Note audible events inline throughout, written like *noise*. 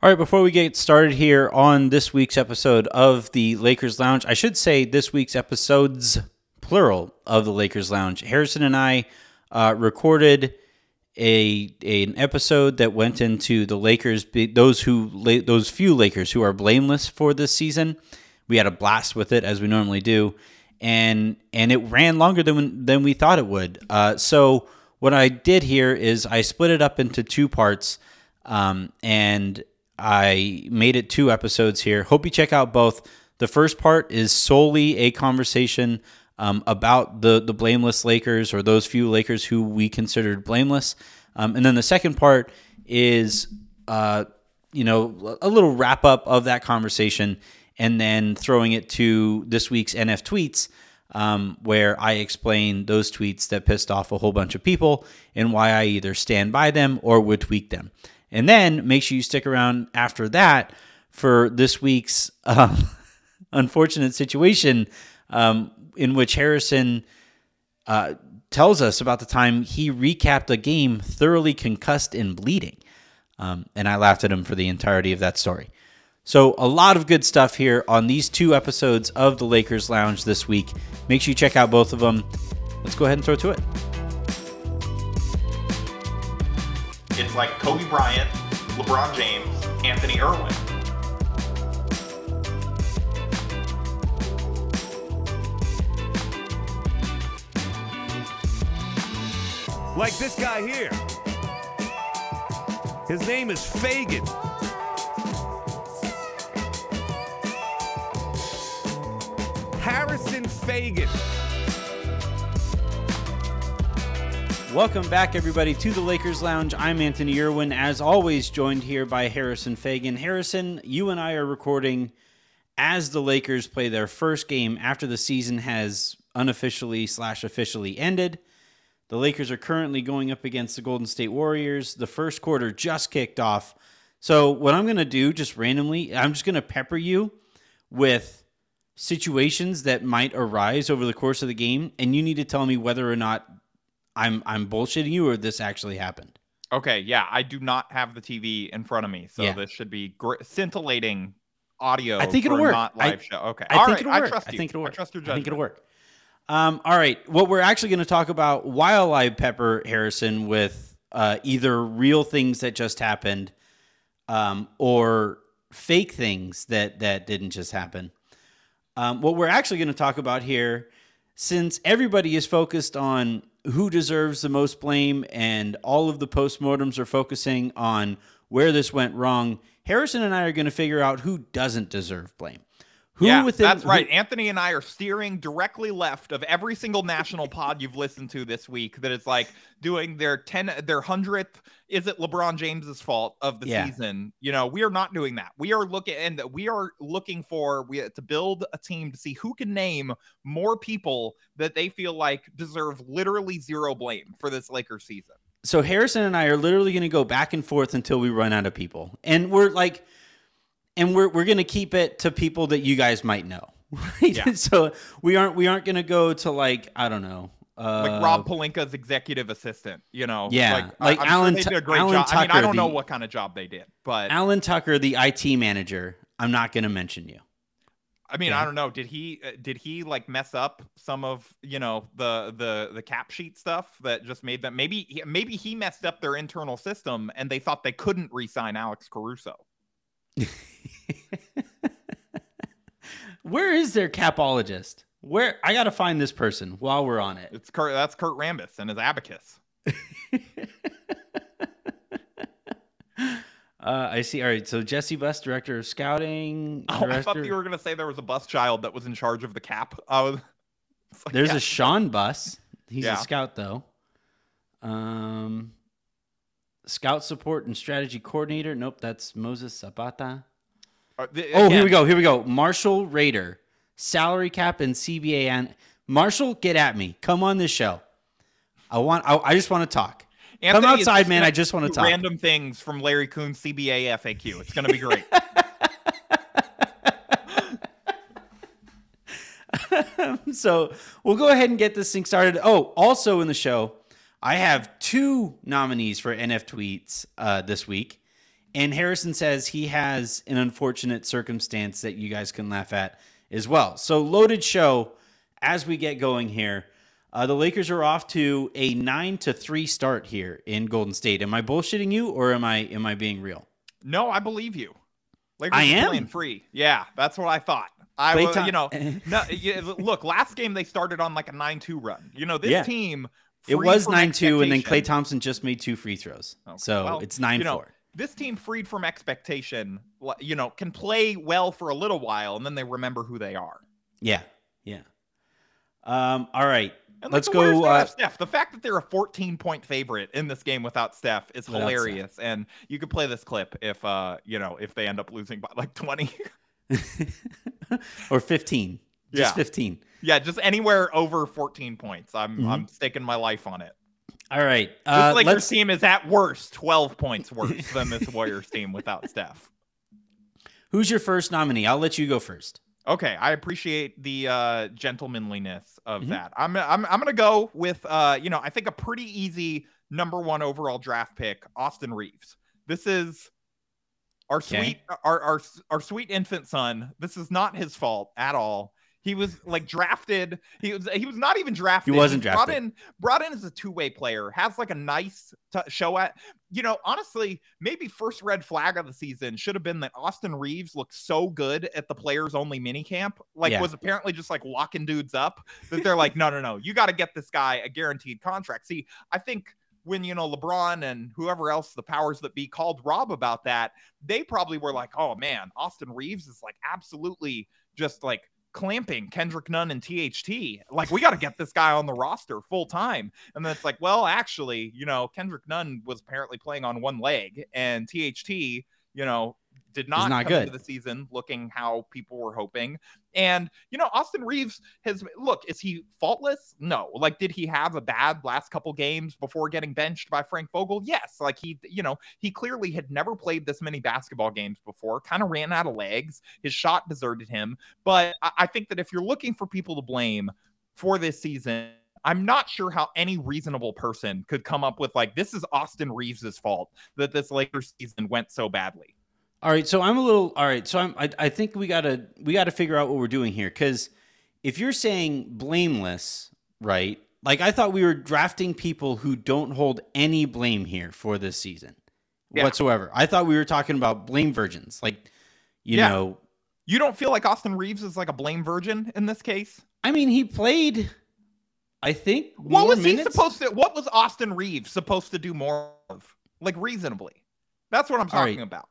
All right, before we get started here on this week's episode of the Lakers Lounge, I should say this week's episodes, plural, of the Lakers Lounge. Harrison and I uh, recorded a, a, an episode that went into the Lakers, those who those few Lakers who are blameless for this season. We had a blast with it as we normally do, and and it ran longer than than we thought it would. Uh, so what I did here is I split it up into two parts, um, and I made it two episodes here. Hope you check out both. The first part is solely a conversation um, about the the blameless Lakers or those few Lakers who we considered blameless, um, and then the second part is uh, you know a little wrap up of that conversation, and then throwing it to this week's NF tweets. Um, where I explain those tweets that pissed off a whole bunch of people and why I either stand by them or would tweak them. And then make sure you stick around after that for this week's um, *laughs* unfortunate situation um, in which Harrison uh, tells us about the time he recapped a game thoroughly concussed and bleeding. Um, and I laughed at him for the entirety of that story. So, a lot of good stuff here on these two episodes of the Lakers Lounge this week. Make sure you check out both of them. Let's go ahead and throw to it. It's like Kobe Bryant, LeBron James, Anthony Irwin. Like this guy here. His name is Faigen. Harrison Faigen. Welcome back, everybody, to the Lakers Lounge. I'm Anthony Irwin, as always, joined here by Harrison Faigen. Harrison, you and I are recording as the Lakers play their first game after the season has unofficially slash officially ended. The Lakers are currently going up against the Golden State Warriors. The first quarter just kicked off. So, what I'm going to do, just randomly, I'm just going to pepper you with situations that might arise over the course of the game, and you need to tell me whether or not I'm I'm bullshitting you or this actually happened. Okay, yeah, I do not have the TV in front of me, so yeah. this should be gr- scintillating audio. I think it'll work. Not live I, show. Okay, I all think right. it'll work. I trust you. I think it'll work. I trust your judgment. I think it'll work. Um, all right, what we're actually going to talk about while I pepper Harrison with uh, either real things that just happened, um, or fake things that that didn't just happen. Um, what we're actually going to talk about here, since everybody is focused on who deserves the most blame, and all of the postmortems are focusing on where this went wrong. Harrison and I are going to figure out who doesn't deserve blame. Who yeah, within, that's right. Who, Anthony and I are steering directly left of every single national pod you've listened to this week. That is like doing their ten, their hundredth. Is it LeBron James's fault of the yeah. season? You know, we are not doing that. We are looking and we are looking for we to build a team to see who can name more people that they feel like deserve literally zero blame for this Lakers season. So Harrison and I are literally going to go back and forth until we run out of people, and we're like and we're we're gonna keep it to people that you guys might know. *laughs* Right? Yeah. so we aren't we aren't gonna go to like I don't know. Uh, like Rob Pelinka's executive assistant, you know, yeah, like, like I'm Alan, sure they did a great Alan job. Tucker, I mean, I don't the, know what kind of job they did, but Alan Tucker, the IT manager, I'm not going to mention you. I mean, I don't know. Did he uh, did he like mess up some of you know the the the cap sheet stuff that just made them maybe maybe he messed up their internal system and they thought they couldn't re-sign Alex Caruso. *laughs* Where is their capologist? Where I gotta find this person while we're on it. It's Kurt. That's Kurt Rambis and his abacus. *laughs* Uh, I see. All right. So Jesse Buss, director of scouting. Oh, I thought you were gonna say there was a bus child that was in charge of the cap. I was. *laughs* Like, There's yeah. a Sean Buss. He's yeah. a scout though. Um, scout support and strategy coordinator. Nope, that's Moses Zapata. Uh, oh, here we go. Here we go. Marshall Raider, salary cap and CBA. And Marshall, get at me. Come on this show. I want. I, I just want to talk. Anthony Come outside, man. I just want to talk. Random things from Larry Coon CBA FAQ. It's going to be great. *laughs* *laughs* so we'll go ahead and get this thing started. Oh, also in the show, I have two nominees for NF tweets uh, this week, And Harrison says he has an unfortunate circumstance that you guys can laugh at as well. So, loaded show as we get going here. Uh, the Lakers are off to a nine to three start here in Golden State. Am I bullshitting you, or am I am I being real? No, I believe you. Lakers I are am. playing free. Yeah, that's what I thought. I was, you know, *laughs* no, look, last game they started on like a 9-2 run. You know, this Yeah. team It was nine two, and then Klay Thompson just made two free throws, Okay, so well, it's nine you know, four. This team freed from expectation, you know, can play well for a little while and then they remember who they are. Yeah, yeah. Um, all right, And let's like, go. Uh, Steph. The fact that they're a 14 point favorite in this game without Steph is Without Steph. hilarious. And you could play this clip if uh, you know, if they end up losing by like 20. *laughs* or fifteen, just Yeah. fifteen. Yeah, just anywhere over 14 points. I'm Mhm. I'm staking my life on it. All right, This uh, Lakers let's. team is at worst 12 points worse than this *laughs* Warriors team without Steph. Who's your first nominee? I'll let you go first. Okay, I appreciate the uh gentlemanliness of Mhm. that. I'm I'm I'm gonna go with uh, you know, I think a pretty easy number one overall draft pick, Austin Reaves. This is our Okay. sweet our, our our sweet infant son. This is not his fault at all. He was like drafted. He was he was not even drafted. He wasn't drafted. Brought in brought in as a two way player. Has like a nice t- show at. You know, honestly, maybe first red flag of the season should have been that Austin Reaves looked so good at the players only mini camp. Like Yeah. was apparently just like locking dudes up that they're like, no, no, no, you got to get this guy a guaranteed contract. See, I think when you know LeBron and whoever else the powers that be called Rob about that, they probably were like, oh man, Austin Reaves is like absolutely just like clamping Kendrick Nunn and THT. Like, we got to get this guy on the roster full time. And then it's like, well, actually, you know, Kendrick Nunn was apparently playing on one leg, and THT, you know, did not, not come into the season looking how people were hoping. And you know, Austin Reaves has look, is he faultless? No. Like, did he have a bad last couple games before getting benched by Frank Vogel? Yes. Like he, you know, he clearly had never played this many basketball games before, kind of ran out of legs. His shot deserted him. But I, I think that if you're looking for people to blame for this season, I'm not sure how any reasonable person could come up with like this is Austin Reaves' fault that this Lakers season went so badly. All right, so I'm a little. All right, so I'm. I, I think we gotta we gotta figure out what we're doing here because if you're saying blameless, right? Like I thought we were drafting people who don't hold any blame here for this season Yeah. whatsoever. I thought we were talking about blame virgins, like you Yeah. know. You don't feel like Austin Reaves is like a blame virgin in this case? I mean, he played. I think What was he supposed to? What was Austin Reaves supposed to do more of? Like reasonably. That's what I'm All right. talking about.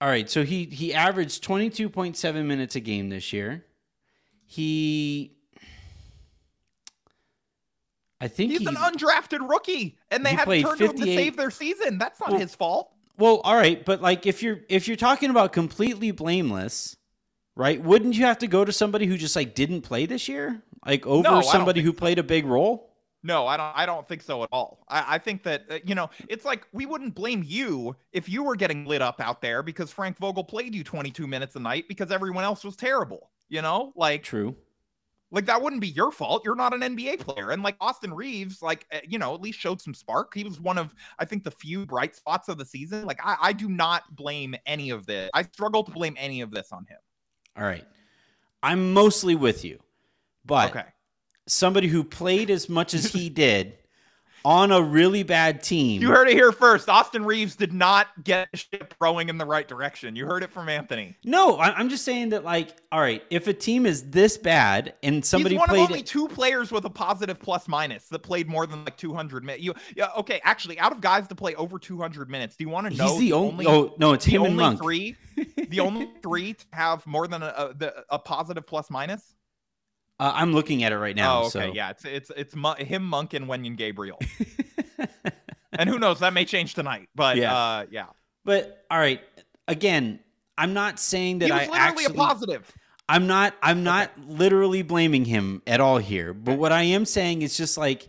All right, so he he averaged 22.7 minutes a game this year. He I think He's he, an undrafted rookie, and they he had to turn to him to save their season. That's not Well, his fault. Well, all right, but like if you're if you're talking about completely blameless, right? Wouldn't you have to go to somebody who just like didn't play this year? Like over No, somebody who played a big role? No, I don't. I don't think so at all. I, I think that uh, you know, it's like we wouldn't blame you if you were getting lit up out there because Frank Vogel played you 22 minutes a night because everyone else was terrible. You know, like True. like that wouldn't be your fault. You're not an NBA player. And like Austin Reaves, like uh, you know, at least showed some spark. He was one of I think the few bright spots of the season. Like I, I do not blame any of this. I struggle to blame any of this on him. All right. I'm mostly with you. But Okay. Somebody who played as much as he *laughs* did on a really bad team. You heard it here first. Austin Reaves did not get the ship rowing in the right direction. You heard it from Anthony. No, I- I'm just saying that like, all right, if a team is this bad and somebody He's one played of only two players with a positive plus minus that played more than like 200 minutes. You, yeah, okay. Actually, out of guys to play over 200 minutes, do you want to know? he's the only, Oh no, it's him and only Monk. three, the only *laughs* three to have more than a, a, a positive plus minus. Uh, I'm looking at it right now. oh, okay, so. yeah, it's it's it's Mon- him, Monk, and Wenyen Gabriel. *laughs* and who knows? That may change tonight. But Yeah. uh, yeah, But all right, again, I'm not saying that he was I literally actually. a positive. I'm not. I'm not literally blaming him at all here. But what I am saying is just like,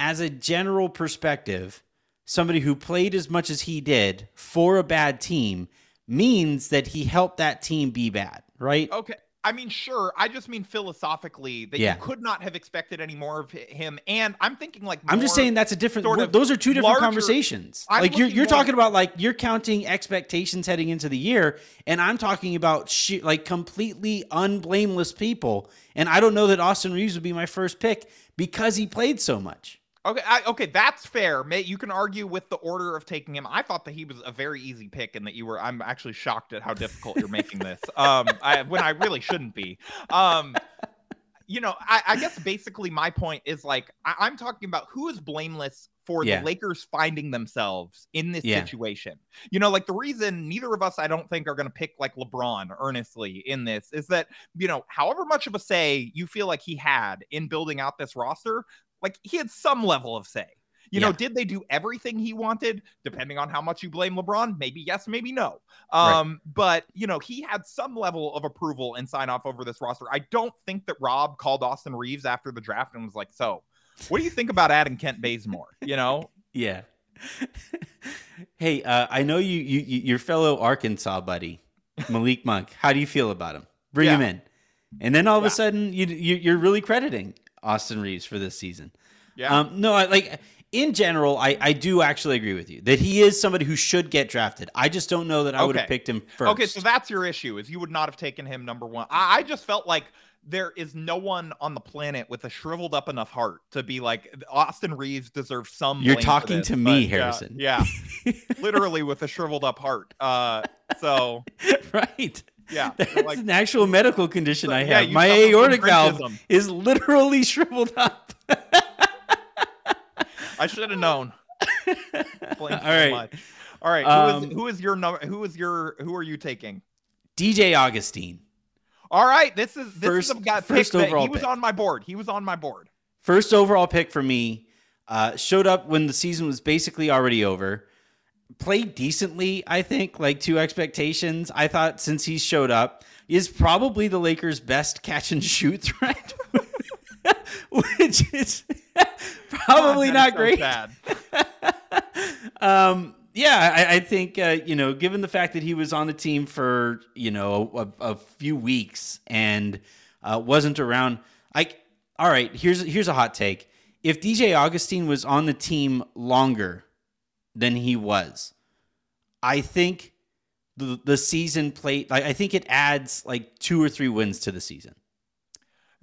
as a general perspective, somebody who played as much as he did for a bad team means that he helped that team be bad, right? Okay. I mean, sure. I just mean philosophically that Yeah. you could not have expected any more of him. And I'm thinking like I'm just saying that's a different. sort of those are two different larger- conversations. I'm like you're you're talking about like you're counting expectations heading into the year, and I'm talking about she, like completely unblameless people. And I don't know that Austin Reaves would be my first pick because he played so much. Okay, I, okay, that's fair. May, you can argue with the order of taking him. I thought that he was a very easy pick, and that you were. I'm actually shocked at how difficult you're making this. *laughs* Um, I, when I really shouldn't be. Um, you know, I, I guess basically my point is like I, I'm talking about who is blameless for Yeah. the Lakers finding themselves in this Yeah. situation. You know, like the reason neither of us, I don't think, are going to pick like LeBron earnestly in this is that you know, however much of a say you feel like he had in building out this roster, like he had some level of say. You know, did they do everything he wanted? Depending on how much you blame LeBron, maybe yes, maybe no. Right. Um, but you know, he had some level of approval and sign off over this roster. I don't think that Rob called Austin Reaves after the draft and was like, "So, what do you think about adding Kent Bazemore?" You know, *laughs* Yeah. *laughs* hey, uh, I know you, you, you, your fellow Arkansas buddy, Malik Monk. How do you feel about him? Bring him in, and then all of Yeah. a sudden, you, you you're really crediting Austin Reaves for this season. yeah, Um, no, I like in general, I, I do actually agree with you that he is somebody who should get drafted. I just don't know that I would have picked him first. okay. So that's your issue is you would not have taken him number one. I, I just felt like there is no one on the planet with a shriveled up enough heart to be like Austin Reaves deserves some. You're talking this," to me, yeah, Harrison. Yeah, *laughs* literally with a shriveled up heart. Uh, so *laughs* right. Yeah, *laughs* That's like an actual medical condition I have. you My aortic valve is literally *laughs* shriveled up. I should have known. *laughs* All right. much. All right. Who Um, is who is your number? Who is your who are you taking? DJ Augustin. All right. This is this First- is a guy first overall he was pick. on my board. He was on my board. First overall pick for me. Uh, showed up when the season was basically already over. Played decently, I think, like to expectations. I thought since he showed up, is probably the Lakers' best catch and shoot threat, *laughs* which is *laughs* probably God, not that is great. so. *laughs* Um, yeah, I, I think uh, you know, given the fact that he was on the team for you know a, a few weeks and uh, wasn't around, like, all right, here's here's a hot take: if DJ Augustin was on the team longer than he was, I think the the season played. Like, I think it adds like two or three wins to the season.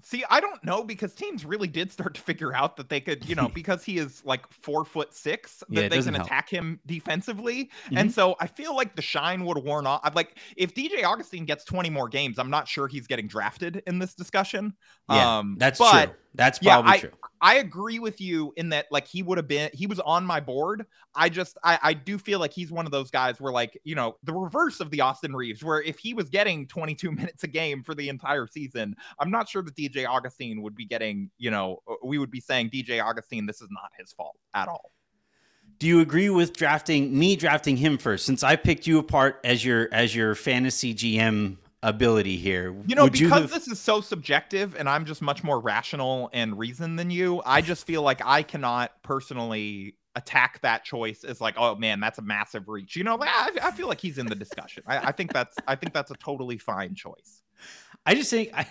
See, I don't know because teams really did start to figure out that they could, you know, *laughs* because he is like four foot six, Yeah, that they doesn't can help. attack him defensively. Mhm. And so I feel like the shine would have worn off. I'd like if DJ Augustin gets 20 more games, I'm not sure he's getting drafted in this discussion. Yeah, um, that's but true. That's yeah, probably I- true. I agree with you in that like he would have been he was on my board. I just I, I do feel like he's one of those guys where like, you know, the reverse of the Austin Reaves, where if he was getting 22 *laughs* minutes a game for the entire season, I'm not sure that DJ Augustin would be getting, you know, uh, we would be saying DJ Augustin, this is not his fault at all. Do you agree with drafting me drafting him first since I picked you apart as your as your fantasy GM ability here? You know, would because have- this is so subjective and I'm just much more rational and reason than you, I just feel like I cannot personally attack that choice as like, oh man, that's a massive reach. You know, I, I feel like he's in the discussion. I, I think that's I think that's a totally fine choice. I just think I,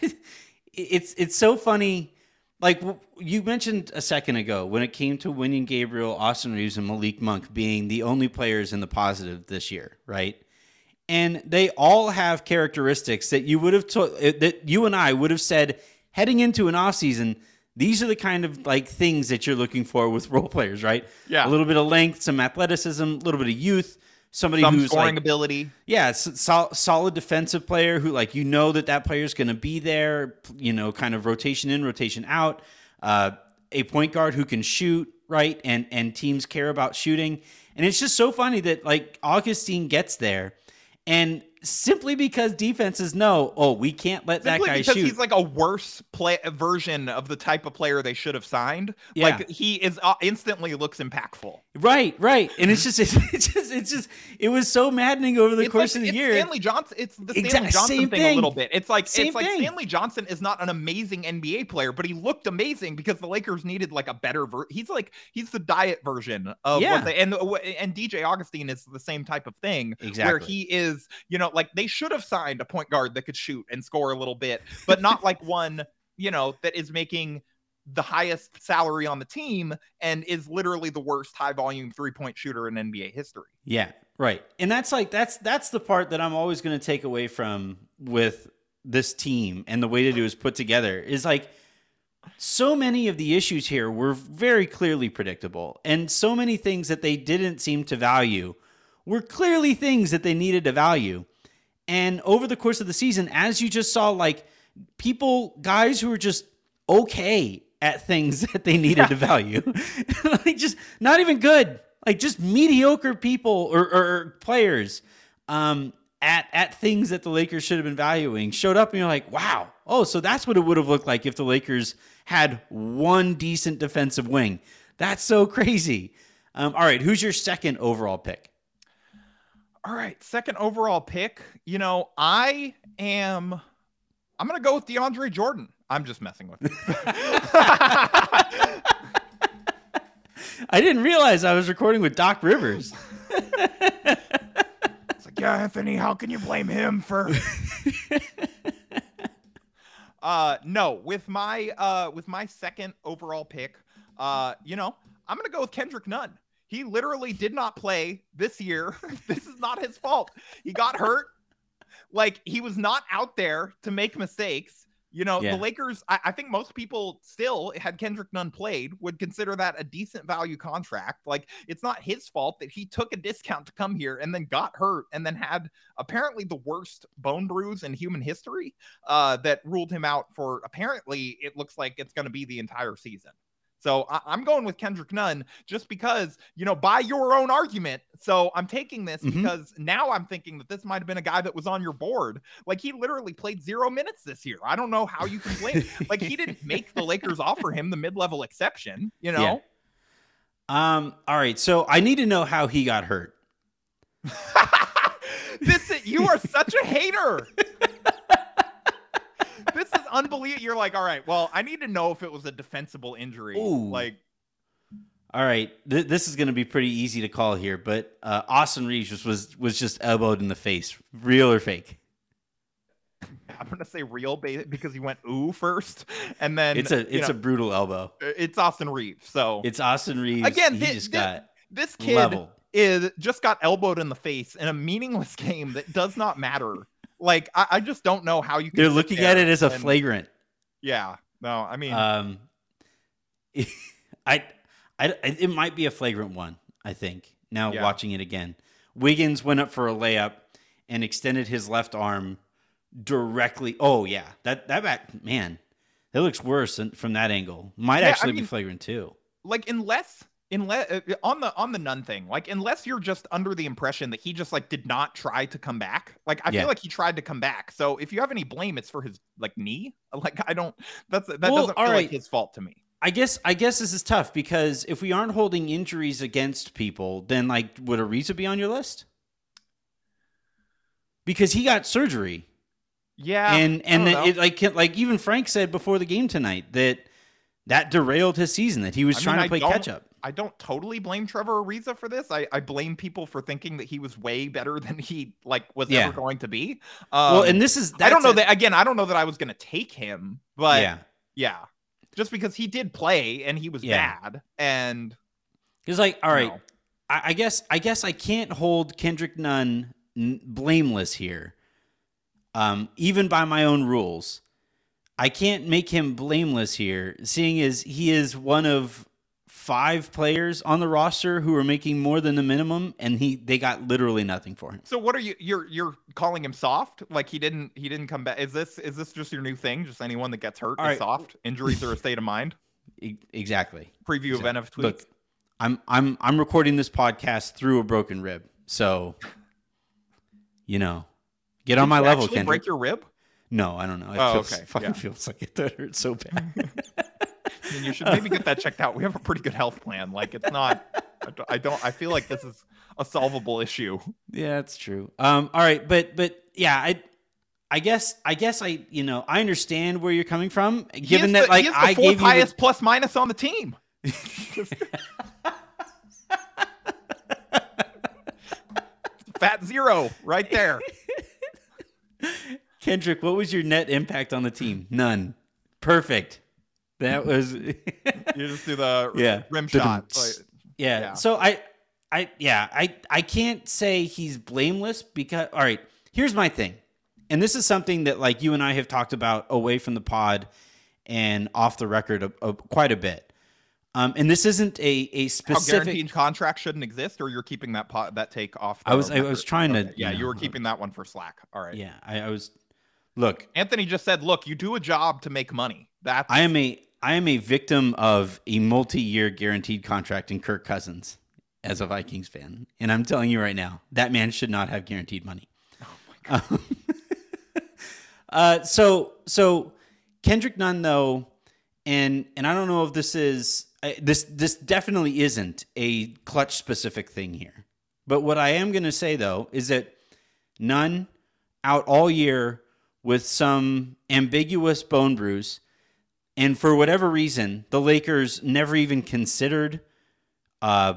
it's it's so funny. Like you mentioned a second ago, when it came to Wenyen Gabriel, Austin Reaves, and Malik Monk being the only players in the positive this year, right? And they all have characteristics that you would have to- that you and I would have said heading into an offseason, these are the kind of like things that you're looking for with *laughs* role players, right? Yeah. A little bit of length, some athleticism, a little bit of youth, somebody Some who's scoring like ability. yeah, solid defensive player who like you know that that player is going to be there. You know, kind of rotation in, rotation out. Uh, a point guard who can shoot right, and and teams care about shooting. And it's just so funny that like Augustin gets there, and simply because defenses know, oh, we can't let Simply that guy because shoot. he's like a worse play version of the type of player they should have signed. Yeah. Like he is uh, instantly looks impactful. right, right, and it's just *laughs* it's, it's just it's just it was so maddening over the it's course like, of the it's year. Stanley Johnson. It's the Stanley Exact- Johnson same thing, a little bit. It's like Same it's like thing. Stanley Johnson is not an amazing NBA player, but he looked amazing because the Lakers needed like a better ver- He's like he's the diet version of Yeah. what they and and DJ Augustin is the same type of thing Exactly, where he is, you know, like they should have signed a point guard that could shoot and score a little bit, but not like *laughs* one, you know, that is making the highest salary on the team and is literally the worst high volume three point shooter in NBA history. Yeah, right. And that's like that's that's the part that I'm always going to take away from with this team and the way to do is put together is like so many of the issues here were very clearly predictable and so many things that they didn't seem to value were clearly things that they needed to value. And over the course of the season as you just saw like people guys who were just okay at things *laughs* that they needed to value. *laughs* like just not even good, like just mediocre people or, or, or players um, at at things that the Lakers should have been valuing showed up, and you're like, wow, oh, so that's what it would have looked like if the Lakers had one decent defensive wing. That's so *laughs* crazy. Um, all right, who's your second overall pick? All right, second overall pick. You know, I am. I'm gonna go with DeAndre Jordan. I'm just messing with you. *laughs* I didn't realize I was recording with Doc Rivers. *laughs* it's like, yeah, Anthony, how can you blame him for? *laughs* uh, no, with my uh, with my second overall pick, uh, you know, I'm gonna go with Kendrick Nunn. He literally did not play this year. *laughs* this is not his fault. He got hurt. Like he was not out there to make mistakes. You know, Yeah. the Lakers, I, I think most people still, had Kendrick Nunn played, would consider that a decent value contract. Like, it's not his fault that he took a discount to come here and then got hurt and then had apparently the worst bone bruise in human history uh, that ruled him out for apparently, it looks like it's going to be the entire season. So I- I'm going with Kendrick Nunn just because, you know, by your own argument. So I'm taking this Mhm. because now I'm thinking that this might have been a guy that was on your board. Like he literally played zero minutes this year. I don't know how you can blame. *laughs* like he didn't make the Lakers offer him the mid-level exception. You know, Um, all right, so I need to know how he got hurt. *laughs* this is, you are such a hater. *laughs* this unbelievable. You're like, all right, well, I need to know if it was a defensible injury. Ooh. Like, All right, th- this is going to be pretty easy to call here, but uh, Austin Reaves was, was was just elbowed in the face, real or fake? I'm gonna say real because he went ooh first, and then It's a it's know, a brutal elbow. it's Austin Reaves. So It's Austin Reaves. Again, he thi- just thi- got this kid level. is just got elbowed in the face in a meaningless *laughs* game that does not matter. Like I, I just don't know how you can. They're looking at it as a and- flagrant. Yeah. No, I mean, Um, *laughs* I, I, it might be a flagrant one. I think now Yeah. watching it again, Wiggins went up for a layup and extended his left arm directly. Oh yeah, that that back man, that looks worse from that angle. Might Yeah, I actually be flagrant too. like unless unless uh, on the on the Nunn thing like unless you're just under the impression that he just like did not try to come back like i Yeah. feel like he tried to come back so if you have any blame it's for his like knee *laughs* like i don't that's that Well, doesn't feel all like his fault to me I guess I guess this is tough because if we aren't holding injuries against people, then like would Ariza be on your list? Because he got surgery. yeah and and then it, like like even Frank said before the game tonight that that derailed his season that he was I trying I to play catch up. I don't totally blame Trevor Ariza for this. I, I blame people for thinking that he was way better *laughs* than he like was Yeah. ever going to be. Um, well, and this is I don't know a- that again. I don't know that I was going to take him, but yeah. yeah, just because he did play and he was Yeah. bad, and he's like all right. I, I guess I guess I can't hold Kendrick Nunn n- blameless here, um, even by my own rules. I can't make him blameless here, seeing as he is one of five players on the roster who are making more than the minimum, and he they got literally nothing for him. So what are you? You're you're calling him soft? Like he didn't he didn't come back? Is this is this just your new thing? Just anyone that gets hurt All is right. soft? Injuries are a state of mind. *laughs* Exactly. Preview of So, NF tweets. Look, I'm I'm I'm recording this podcast through a broken rib, so you know, get on Did my you level, Kendrick. Break your rib? No, I don't know. It Oh, feels, okay, fucking yeah. feels like it *laughs* hurts so bad. *laughs* Mean, you should maybe get that checked out. We have a pretty good health plan. Like it's not. I don't- I feel like this is a solvable issue. yeah, that's true. Um, all right, but but yeah, I. I guess I guess I you know I understand where you're coming from given that the, like he is the I gave you highest the, plus minus on the team. *laughs* Fat zero right there. *laughs* Kendrick, what was your net impact on the team? None. Perfect. That *laughs* was You just do the *laughs* Yeah. rim shot. Like- yeah. Yeah. So I I yeah, I I can't say he's blameless because all right, here's my thing. And this is something that like you and I have talked about away from the pod and off the record a, a- quite a bit. Um, and this isn't a a How specific guaranteed contracts shouldn't exist, or you're keeping that pot, that take off. I was- I was record? trying to, Yeah, you you were *laughs* keeping that one for Slack. All right. Yeah, I, I was look, Anthony just said, "Look, you do a job to make money. That's I am a I am a victim of a multi-year guaranteed contract in Kirk Cousins as a Vikings fan, and I'm telling you right now, that man should not have guaranteed money. Oh my god. Um, *laughs* uh, so so Kendrick Nunn though, and and I don't know if this is uh, this this definitely isn't a Klutch specific thing here, but what I am going to say though is that Nunn out all year with some ambiguous bone bruise. And for whatever reason, the Lakers never even considered, uh,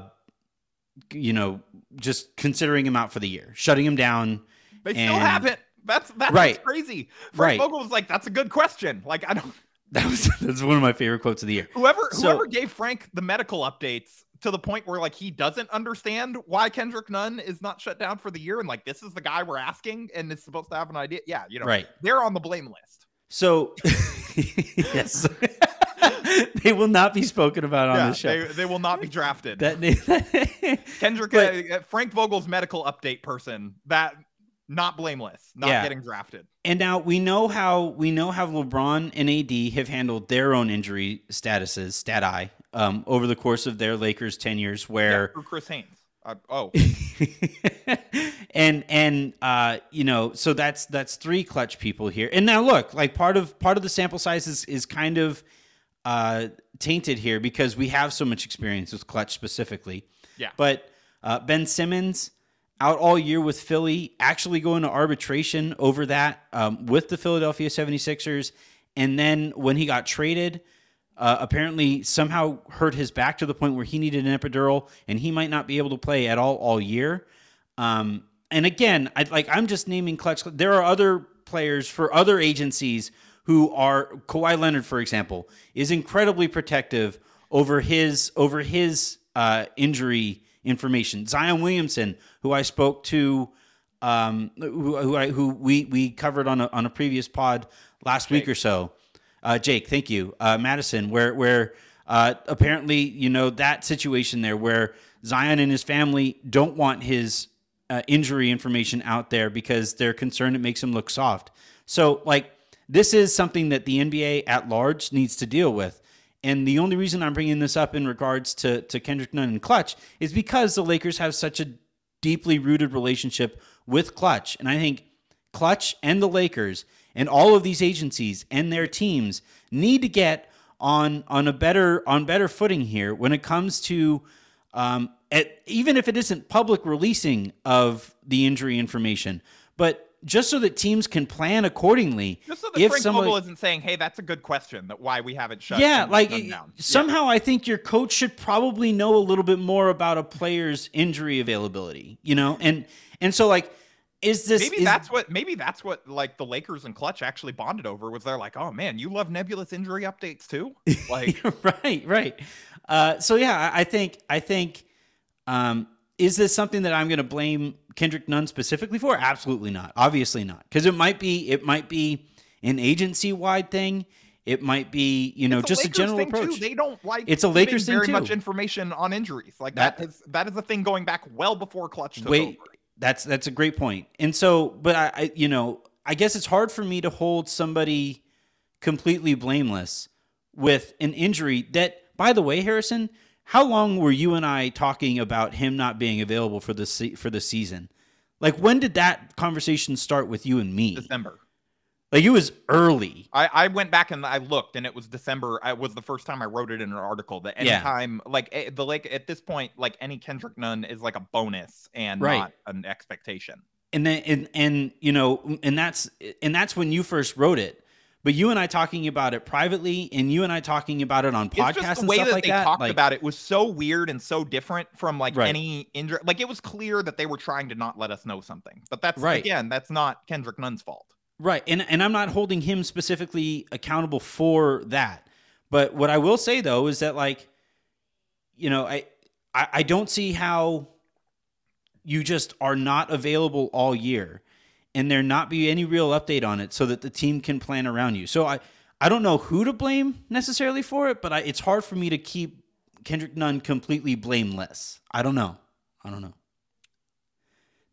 you know, just considering him out for the year, shutting him down. They still haven't. That's that's Right. crazy. Right. Frank Vogel was like, "That's a good question." Like I don't. *laughs* That was that's one of my favorite quotes of the year. Whoever So- whoever gave Frank the medical updates to the point where like he doesn't understand why Kendrick Nunn is not shut down for the year, and like this is the guy we're asking, and is supposed to have an idea. Yeah, you know, Right. They're on the blame list. So, *laughs* yes, *laughs* they will not be spoken about on yeah, the show. they, they will not be drafted. that *laughs* Kendrick but- uh, Frank Vogel's medical update person that not blameless, not Yeah. getting drafted. And now we know how we know how LeBron and AD have handled their own injury statuses, stat I, um, over the course of their Lakers tenures, Yeah, where for Chris Haynes. Uh, oh, and and uh, you know, so that's that's three Klutch people here. And now look, like part of part of the sample size is is kind of uh, tainted here because we have so much experience with clutch specifically. Yeah. But uh, Ben Simmons out all year with Philly, actually going to arbitration over that um, with the Philadelphia 76ers. And then when he got traded, uh, apparently somehow hurt his back to the point where he needed an epidural and he might not be able to play at all all year. Um, and again, I like I'm just naming Klutch. There are other players for other agencies who are Kawhi Leonard, for example, is incredibly protective over his over his uh, injury information. Zion Williamson, who I spoke to, um, who who, I, who we we covered on a on a previous pod last week or so. Uh, Jake, thank you, uh, Madison. Where where uh, apparently you know that situation there where Zion and his family don't want his uh, injury information out there because they're concerned it makes him look soft. So like this is something that the NBA at large needs to deal with. And the only reason I'm bringing this up in regards to, to Kendrick Nunn and Klutch is because the Lakers have such a deeply rooted relationship with Klutch. And I think Klutch and the Lakers and all of these agencies and their teams need to get on on a better on better footing here when it comes to um, at, even if it isn't public releasing of the injury information, but just so that teams can plan accordingly. just so that if Frank somebody- Vogel isn't saying, "Hey, that's a good question. That why we haven't shut." yeah, like down." Yeah. somehow I think your coach should probably know a little bit more about a player's injury availability, you know, and and so like, is this Maybe is- that's what maybe that's what like the Lakers and Klutch actually bonded over was they're like, oh man, you love nebulous injury updates too? *laughs* Like right, right. Uh, so yeah, I think I think um, is this something that I'm going to blame Kendrick Nunn specifically for? Absolutely not. Obviously not, because it might be it might be an agency wide thing. It might be you know just a Lakers general thing, too. approach. They don't like It's a Lakers thing, very too. much information on injuries. Like that That- is that is a thing going back well before Klutch took Wait, over. that's that's a great point. And so, but I, I, you know, I guess it's hard for me to hold somebody completely blameless with an injury that, by the way, Harrison, how long were you and I talking about him not being available for the se- for the season? Like, when did that conversation start with you and me? December. Like, it was early. I, I went back and I looked, and it was December. I was the first time I wrote it in an article that Yeah. anytime, like eh, the like at this point, like any Kendrick Nunn is like a bonus and Right. not an expectation. and then and, and you know and that's and that's when you first wrote it but you and i talking about it privately and you and i talking about it on podcasts the and way stuff that like they that talked like, about it was so weird and so different from like Right. any injury. Like it was clear that they were trying to not let us know something, but that's Right. again, that's not Kendrick Nunn's fault. Right. And and I'm not holding him specifically accountable for that. But what I will say though is that like you know, I I, I don't see how you just are not available all year and there not be any real update on it so that the team can plan around you. So I I don't know who to blame necessarily for it, but I, it's hard for me to keep Kendrick Nunn completely blameless. I don't know. I don't know.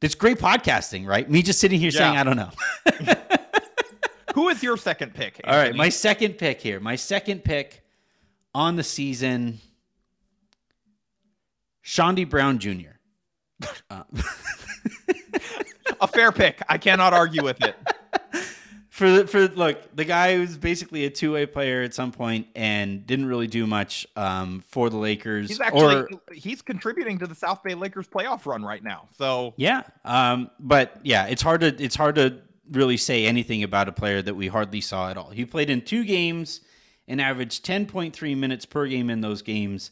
It's great podcasting, right? Me just sitting here saying I don't know. *laughs* Who is your second pick? All right, my second pick here. My second pick on the season, Chaundee Brown Jr. *laughs* a fair pick. I cannot argue with it. *laughs* For the, for look, the guy who's basically a two way player at some point and didn't really do much um, for the Lakers. He's actually or, he's contributing to the South Bay Lakers playoff run right now. So yeah, um, but yeah, it's hard to it's hard to really say anything about a player that we hardly saw at all. He played in two games and averaged ten point three minutes per game in those games,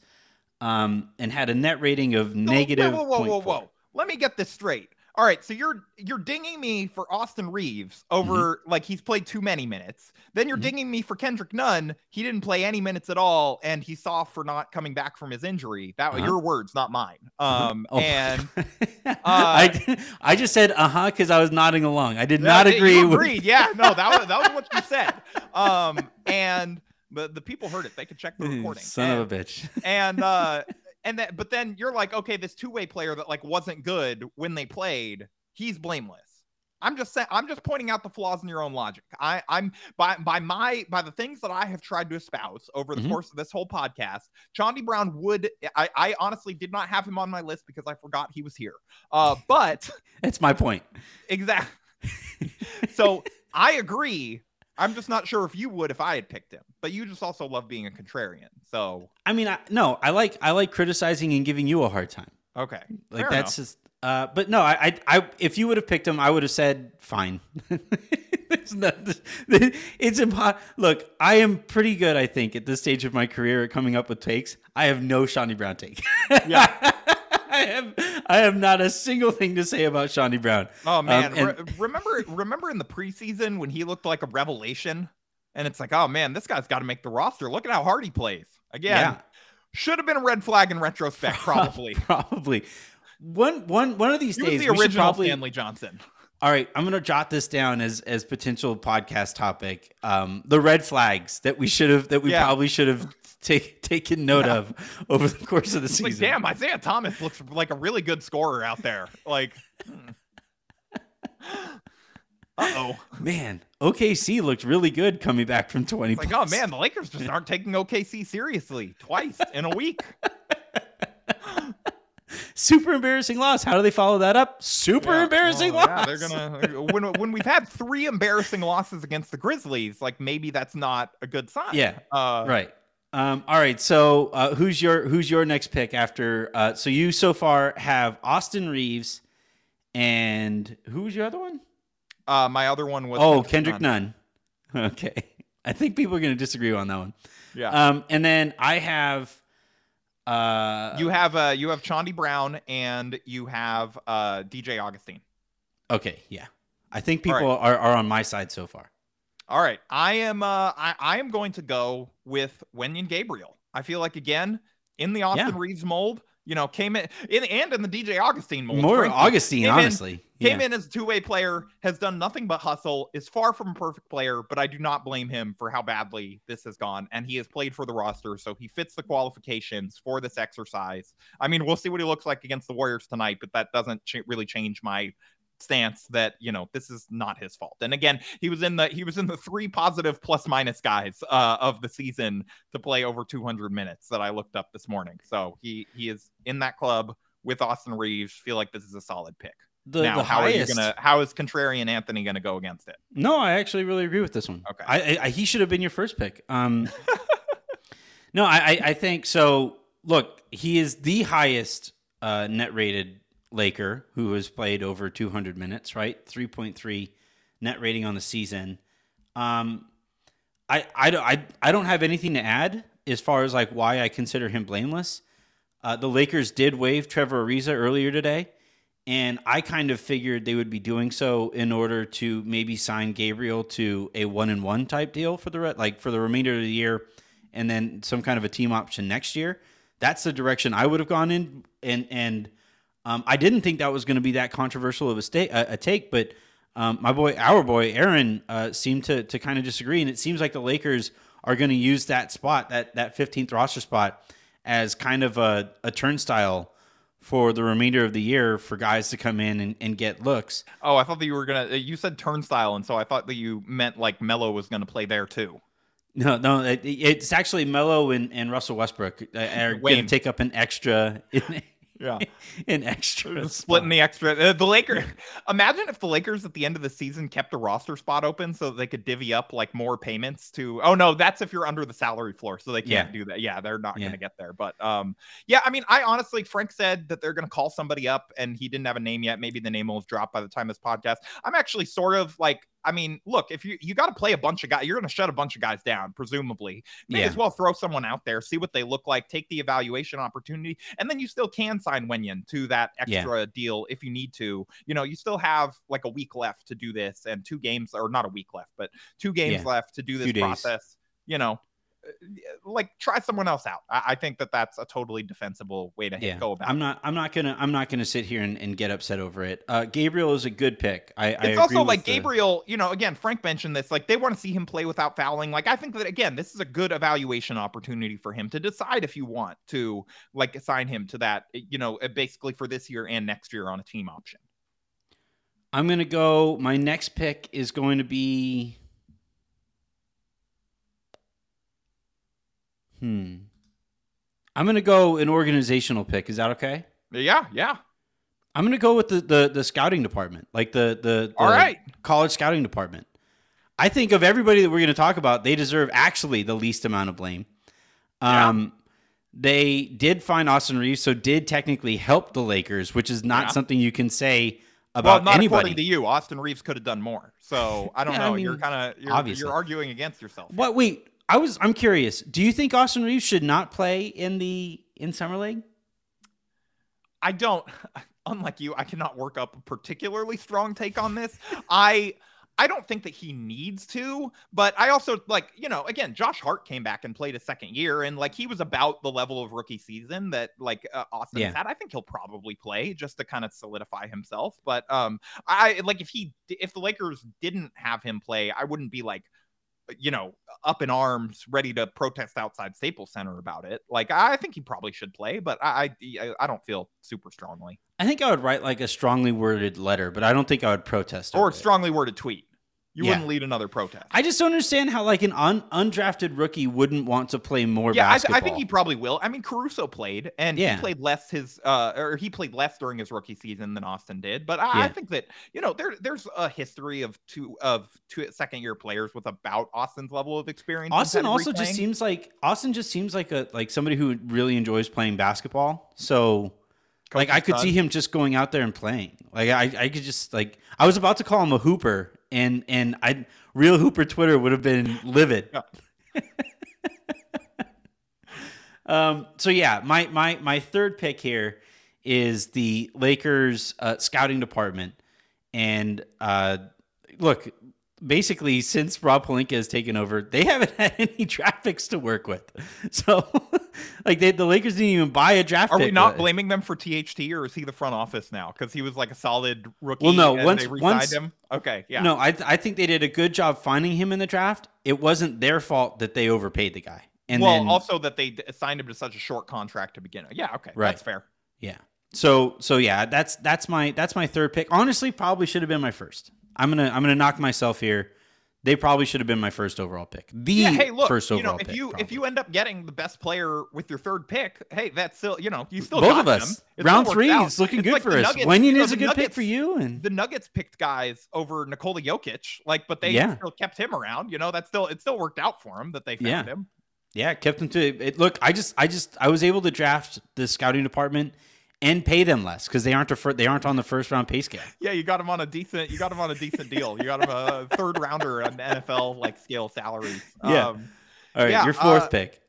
um, and had a net rating of negative. Whoa, whoa, whoa, whoa, whoa! Let me get this straight. All right, so you're you're dinging me for Austin Reaves over like he's played too many minutes. Then you're Mhm. dinging me for Kendrick Nunn. He didn't play any minutes at all, and he's soft for not coming back from his injury. That Uh-huh. your words, not mine. *laughs* Um, Oh. and *laughs* I I just said uh huh because I was nodding along. I did not agree with. agreed. Yeah, no, that was *laughs* that was what you said. Um, and but the people heard it. They could check the recording. Son and, of a bitch. and uh and that but then you're like okay this two-way player that like wasn't good when they played he's blameless i'm just saying i'm just pointing out the flaws in your own logic i i'm by by my by the things that i have tried to espouse over the Mhm. course of this whole podcast Chaundee brown would I, I honestly did not have him on my list because i forgot he was here uh but *laughs* That's my point. exactly *laughs* so i agree i'm just not sure if you would if i had picked him but you just also love being a contrarian so I mean, I, no, I like I like criticizing and giving you a hard time. okay Like fair that's enough. just. Uh, but no, I, I, I, if you would have picked him, I would have said fine. *laughs* *laughs* it's not. It's impossible. Look, I am pretty good. I think at this stage of my career at coming up with takes, I have no Chaundee Brown take. Yeah. *laughs* I have. I have not a single thing to say about Chaundee Brown. Oh um, man, and- Re- remember remember in the preseason when he looked like a revelation, and it's like, oh man, this guy's got to make the roster. Look at how hard he plays. Again, Yeah. should have been a red flag in retrospect, *laughs* probably. probably. One, one, one of these he was days, the original probably. Stanley Johnson. All right, I'm gonna jot this down as as potential podcast topic. Um, the red flags that we should have that we Yeah. probably should have take, taken note of over the course of the season. like, damn, Isaiah Thomas looks like a really good scorer out there. Like, uh oh. Man, OKC looked really good coming back from 20. Like, oh man, the Lakers just aren't taking OKC seriously twice in a week. *laughs* super embarrassing loss. How do they follow that up? Super Yeah, embarrassing well, loss. Yeah, they're gonna when when we've had three embarrassing losses against the Grizzlies, like maybe that's not a good sign. Yeah, Uh, right. Um, all right. So uh, who's your who's your next pick after? Uh, so you so far have Austin Reaves, and who's your other one? Uh, my other one was oh, Kendrick Nunn. *laughs* Okay. I think people are going to disagree on that one. Yeah. Um, and then I have. Uh, you have uh you have Chaundee Brown and you have uh DJ Augustin. okay, yeah. I think All right. people are, are on my side so far. All right. I am uh I, I am going to go with Wenyen Gabriel. I feel like again in the Austin Yeah. Reaves mold, you know, came in, in and in the DJ Augustin mold. More frankly. Augustin, Came in- honestly. Came yeah. in as a two-way player, has done nothing but hustle, is far from a perfect player, but I do not blame him for how badly this has gone. And he has played for the roster, so he fits the qualifications for this exercise. I mean, we'll see what he looks like against the Warriors tonight, but that doesn't ch- really change my stance that you know this is not his fault. And again, he was in the he was in the three positive plus minus guys uh, of the season to play over 200 minutes that I looked up this morning. So he he is in that club with Austin Reaves. Feel like this is a solid pick the, now the how highest, are you gonna how is contrarian anthony gonna go against it No, I actually really agree with this one. Okay. I, I, I he should have been your first pick. Um, *laughs* no, I, I, I think so. Look, he is the highest uh, net rated Laker who has played over 200 minutes. Right, 3.3 net rating on the season. Um, I, I, I, I don't have anything to add as far as like why I consider him blameless. Uh, the Lakers did waive Trevor Ariza earlier today, And I kind of figured they would be doing so in order to maybe sign Gabriel to a one and one type deal for the re- like for the remainder of the year, and then some kind of a team option next year. That's the direction I would have gone in, and and um, I didn't think that was going to be that controversial of a, sta- a, a take, but um, my boy, our boy Aaron, uh, seemed to to kind of disagree, and it seems like the Lakers are going to use that spot, that that 15th roster spot, as kind of a, a turnstile for the remainder of the year for guys to come in and, and get looks. Oh, I thought that you were gonna. You said turnstile, and so I thought that you meant like Melo was gonna play there too. No, no, it, it's actually Melo and, and Russell Westbrook uh, are going to take up an extra, Yeah. *laughs* in extra Splitting the extra. Uh, the Lakers. Imagine if the Lakers at the end of the season kept a roster spot open so they could divvy up like more payments to. Oh no, that's if you're under the salary floor, so they can't Yeah. do that. Yeah, they're not Yeah. going to get there. But um, yeah, I mean, I honestly, Frank said that they're going to call somebody up, and he didn't have a name yet. Maybe the name will have dropped by the time this podcast. I'm actually sort of like. I mean, look, if you you got to play a bunch of guys, you're going to shut a bunch of guys down, presumably. May Yeah. as well throw someone out there, see what they look like, take the evaluation opportunity, and then you still can sign Wenyen to that Yeah. extra deal if you need to. You know, you still have like a week left to do this, and two games, or not a week left, but two games Yeah. left to do this process. You know, like try someone else out. I, I think that that's a totally defensible way to Yeah, go about. I'm it. not. I'm not gonna. I'm not gonna sit here and, and get upset over it. Uh, Gabriel is a good pick. I. I It's agree also like the- Gabriel, you know, again, Frank mentioned this. Like they want to see him play without fouling. Like I think that again, this is a good evaluation opportunity for him to decide if you want to like assign him to that, you know, uh, basically for this year and next year on a team option. I'm gonna go. My next pick is going to be. Hmm. I'm gonna go an organizational pick. Is that okay? Yeah, yeah. I'm gonna go with the the, the scouting department, like the, the the All right. college scouting department. I think of everybody that we're gonna talk about, they deserve actually the least amount of blame. Yeah. Um, they did find Austin Reaves, so did technically help the Lakers, which is not Yeah. something you can say about Well, not anybody. according to you. Austin Reaves could have done more. So I don't Yeah, I know. you're kind of you're, you're arguing against yourself. What? Wait, I was. I'm curious. Do you think Austin Reaves should not play in the in summer league? I don't *laughs* unlike you, I cannot work up a particularly strong take on this. I I don't think that he needs to, but I also like, you know, again, Josh Hart came back and played a second year and like he was about the level of rookie season that like uh, Austin's Yeah. had. I think he'll probably play just to kind of solidify himself, but um I like if he if the Lakers didn't have him play, I wouldn't be like you know, up in arms, ready to protest outside Staples Center about it. Like, I think he probably should play, but I, I, I don't feel super strongly. I think I would write like a strongly worded letter, but I don't think I would protest. Or a strongly worded tweet. You Yeah. wouldn't lead another protest. I just don't understand how like an un- undrafted rookie wouldn't want to play more yeah, I, th- basketball. I think he probably will. I mean, Caruso played, and Yeah. he played less his, uh, or he played less during his rookie season than Austin did. But I, I think that you know there there's a history of two of two second year players with about Austin's level of experience. Austin also just seems like Austin just seems like a like somebody who really enjoys playing basketball. So like I could son. see him just going out there and playing. Like I, I could just like I was about to call him a hooper and and I real hooper Twitter would have been livid. Yeah. *laughs* um so yeah, my my my third pick here is the Lakers uh, scouting department. And uh look, basically since Rob Pelinka has taken over, they haven't *laughs* had any draft picks to work with. *laughs* So like they, the Lakers didn't even buy a draft Are pick. we not blaming them for THT, or is he the front office now? Because he was like a solid rookie. Well, no, and once- they re-signed once- him. Okay, yeah. No, I, I think they did a good job finding him in the draft. It wasn't their fault that they overpaid the guy. And well, then, also that they d- signed him to such a short contract to begin. with. Yeah, okay, Right. that's fair. yeah. So so yeah, that's that's my that's my third pick. Honestly, probably should have been my first. I'm gonna I'm gonna knock myself here. They probably should have been my first overall pick. The Yeah, hey, look, first you overall know, if pick. you if you end up getting the best player with your third pick, hey, that's still you know you still both of us. Round three out. is looking It's good like for us. Nuggets, Wenyen you know, is a good pick for you, and The Nuggets picked guys over Nikola Jokic, like, but they Yeah. still kept him around. You know, that still it still worked out for him that they found Yeah. him. yeah, kept him to it. Look, I just I just I was able to draft the scouting department and pay them less because they aren't fir- they aren't on the first round pay scale. Yeah, you got them on a decent. You got them on a decent deal. You got them a third rounder on NFL like scale salaries. Yeah. Um, All right, Yeah, your fourth uh, pick.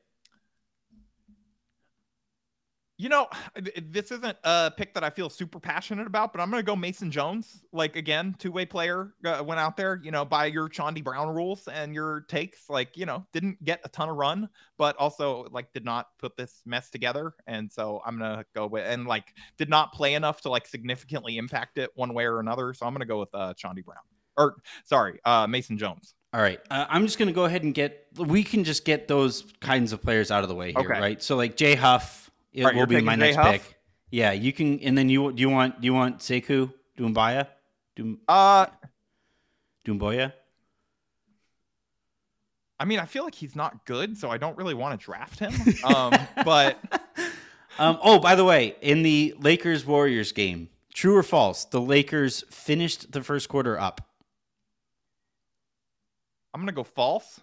You know, *sighs* this isn't a pick that I feel super passionate about, but I'm going to go Mason Jones. Like again, two way player uh, went out there, you know, by your Chaundee Brown rules and your takes. Like you know, didn't get a ton of run, but also like did not put this mess together. And so I'm gonna go with and like did not play enough to like significantly impact it one way or another. So I'm gonna go with uh, Chaundee Brown or sorry, uh, Mason Jones. All right, uh, I'm just gonna go ahead and get. We can just get those kinds of players out of the way here, Okay. right? So like Jay Huff, it Right, will be my Jay next Huff? pick. Yeah, you can, and then you do you want do you want Sekou Doumbouya, Doum, Uh, Doumbouya? I mean, I feel like he's not good, so I don't really want to draft him. *laughs* Um, but *laughs* Um, oh, by the way, in the Lakers Warriors game, true or false? The Lakers finished the first quarter up. I'm gonna go false.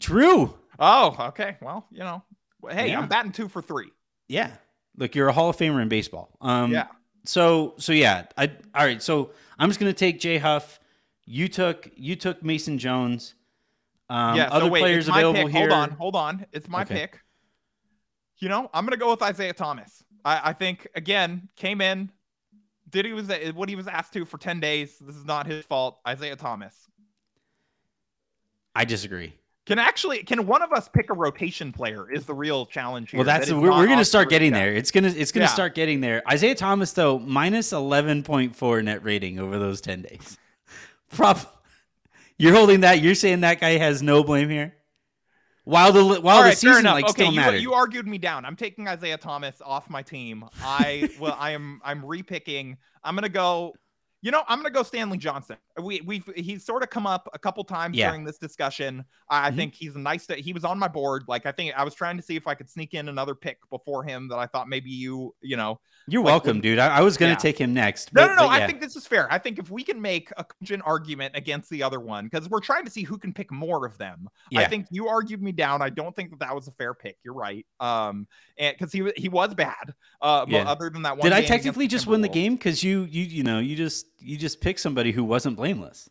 True. Oh, okay. Well, you know, hey, Yeah. I'm batting two for three. Yeah. Look, you're a Hall of Famer in baseball. Um, Yeah. So so yeah. I all right. So I'm just gonna take Jay Huff. You took you took Mason Jones. Um, yeah. Other so wait, players available pick. here. Hold on, hold on. It's my Okay. pick. You know, I'm gonna go with Isaiah Thomas. I, I think again came in, did he was what he was asked to for ten days. This is not his fault. Isaiah Thomas I disagree. Can actually can one of us pick a rotation player? Is the real challenge here. Well, that's That we're, we're gonna start getting there. It's gonna it's gonna Yeah. start getting there. Isaiah Thomas though minus eleven point four net rating over those ten days. *laughs* Prob. You're holding that. You're saying that guy has no blame here. While the while All the right, season like okay, still you, mattered. you argued me down. I'm taking Isaiah Thomas off my team. I *laughs* well, I am I'm repicking. I'm gonna go. You know, I'm gonna go Stanley Johnson. We we've he's sort of come up a couple times Yeah. during this discussion. I, Mhm. think he's a nice. He was on my board. Like I think I was trying to see if I could sneak in another pick before him that I thought maybe you you know You're like, welcome, dude. I, I was gonna Yeah. take him next. no, but- no, no. but yeah. I think this is fair. I think if we can make a cogent argument against the other one, because we're trying to see who can pick more of them. I think you argued me down. I don't think that that was a fair pick. You're right. Um, and because he he was bad. Uh, but other than that one. Did I technically just win the game because you you you know you just you just picked somebody who wasn't blameless?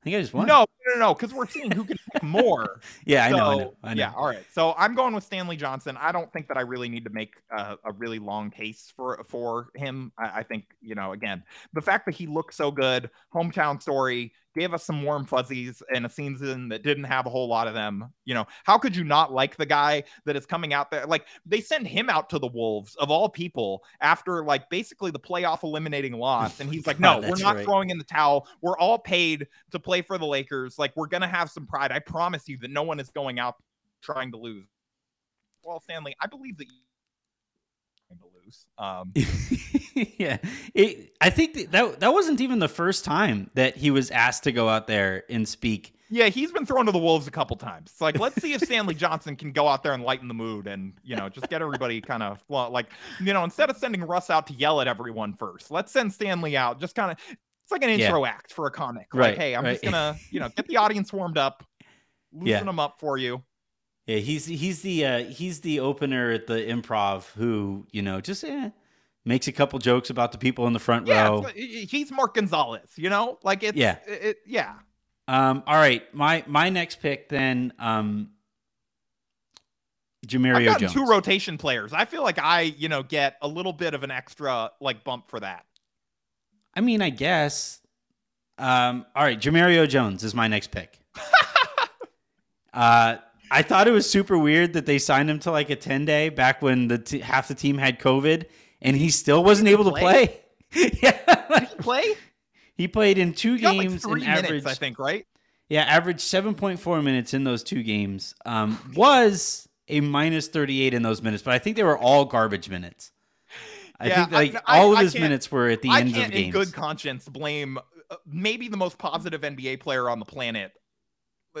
I think I just won. No, no, no, because we're seeing who can pick more. *laughs* yeah, I know, I know, I know. Yeah, all right. So I'm going with Stanley Johnson. I don't think that I really need to make a, a really long case for for him. I, I think you know, again, the fact that he looked so good, hometown story, gave us some warm fuzzies in a season that didn't have a whole lot of them. You know, how could you not like the guy that is coming out there? Like they send him out to the Wolves of all people after like basically the playoff eliminating loss, and he's like, *laughs* no, we're not right. throwing in the towel. We're all paid to play for the Lakers. Like we're gonna have some pride. I promise you that no one is going out trying to lose. Well, Stanley, I believe that to lose. Um, *laughs* yeah, it, I think that, that wasn't even the first time that he was asked to go out there and speak. yeah, he's been thrown to the wolves a couple times. It's like let's see if *laughs* Stanley Johnson can go out there and lighten the mood and you know just get everybody kind of *laughs* like you know instead of sending Russ out to yell at everyone first, let's send Stanley out. Just kind of it's like an Yeah. intro act for a comic. Right, Like, hey, I'm just gonna you know get the audience warmed up, loosen Yeah. them up for you. Yeah, he's he's the uh, he's the opener at the improv who you know just eh, makes a couple jokes about the people in the front Yeah, row. he's Mark Gonzalez. You know, like it's Yeah. it, it- yeah. Um, all right, my my next pick then, um, Jemerrio Jones. two rotation players. I feel like I, you know, get a little bit of an extra like bump for that. I mean, I guess. Um, all right, Jemerrio Jones is my next pick. *laughs* uh, I thought it was super weird that they signed him to like a ten day back when the t- half the team had COVID, and he still wasn't able to play. *laughs* yeah, Play? he played in two He like games three and minutes, averaged. I think, right? Yeah, averaged seven point four minutes in those two games. Um, was a minus thirty eight in those minutes, but I think they were all garbage minutes. I Yeah, think like I- I- all of I his can't- minutes were at the I can't, of games. in good conscience, blame uh, maybe the most positive NBA player on the planet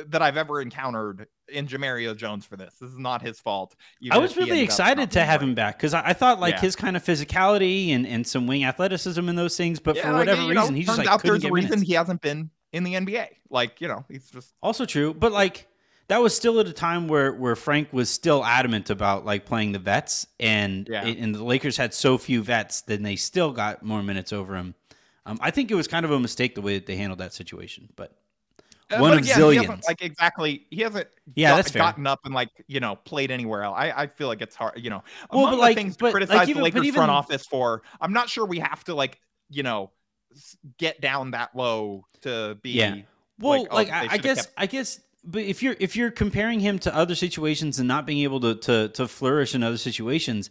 that I've ever encountered in Jemerrio Jones for this. This is not his fault. I was really excited to have him back because I, I thought like Yeah. his kind of physicality and, and some wing athleticism and those things, but Yeah, for like, whatever know, reason, he just like out couldn't there's a get reason minutes. he hasn't been in the NBA. Like, you know, he's just Also true, but like that was still at a time where where Frank was still adamant about like playing the vets, and Yeah. and the Lakers had so few vets, then they still got more minutes over him. Um, I think it was kind of a mistake the way that they handled that situation, but Uh, One but of again, zillions. like exactly, he hasn't. Yeah, got- that's fair. gotten up and like you know played anywhere else. I, I feel like it's hard. You know, Well, among but, the like- things but, to like, criticize even- the Lakers even- front office for, I'm not sure we have to like you know get down that low to be. Yeah. Well, Like, oh, like, oh, I, I guess kept- I guess but if you're if you're comparing him to other situations and not being able to to, to flourish in other situations,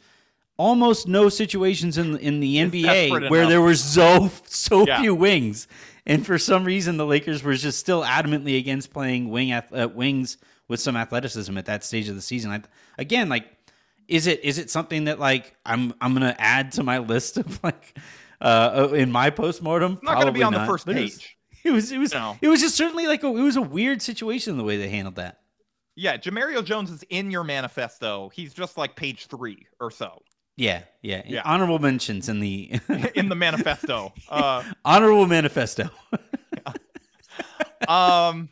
almost no situations in in the NBA where there were so so Yeah. few wings, and for some reason the Lakers were just still adamantly against playing wing uh, wings with some athleticism at that stage of the season. I, again, like, is it is it something that like I'm I'm gonna add to my *laughs* list of like uh in my postmortem? It's not going to be on the first but it was- page. It was it was No. it was just certainly like a, it was a weird situation the way they handled that. Yeah, Jemerrio Jones is in your manifesto. He's just like page three or so Yeah, yeah. Yeah. Honorable mentions in the *laughs* in the manifesto. Uh, *laughs* honorable manifesto. *laughs* um,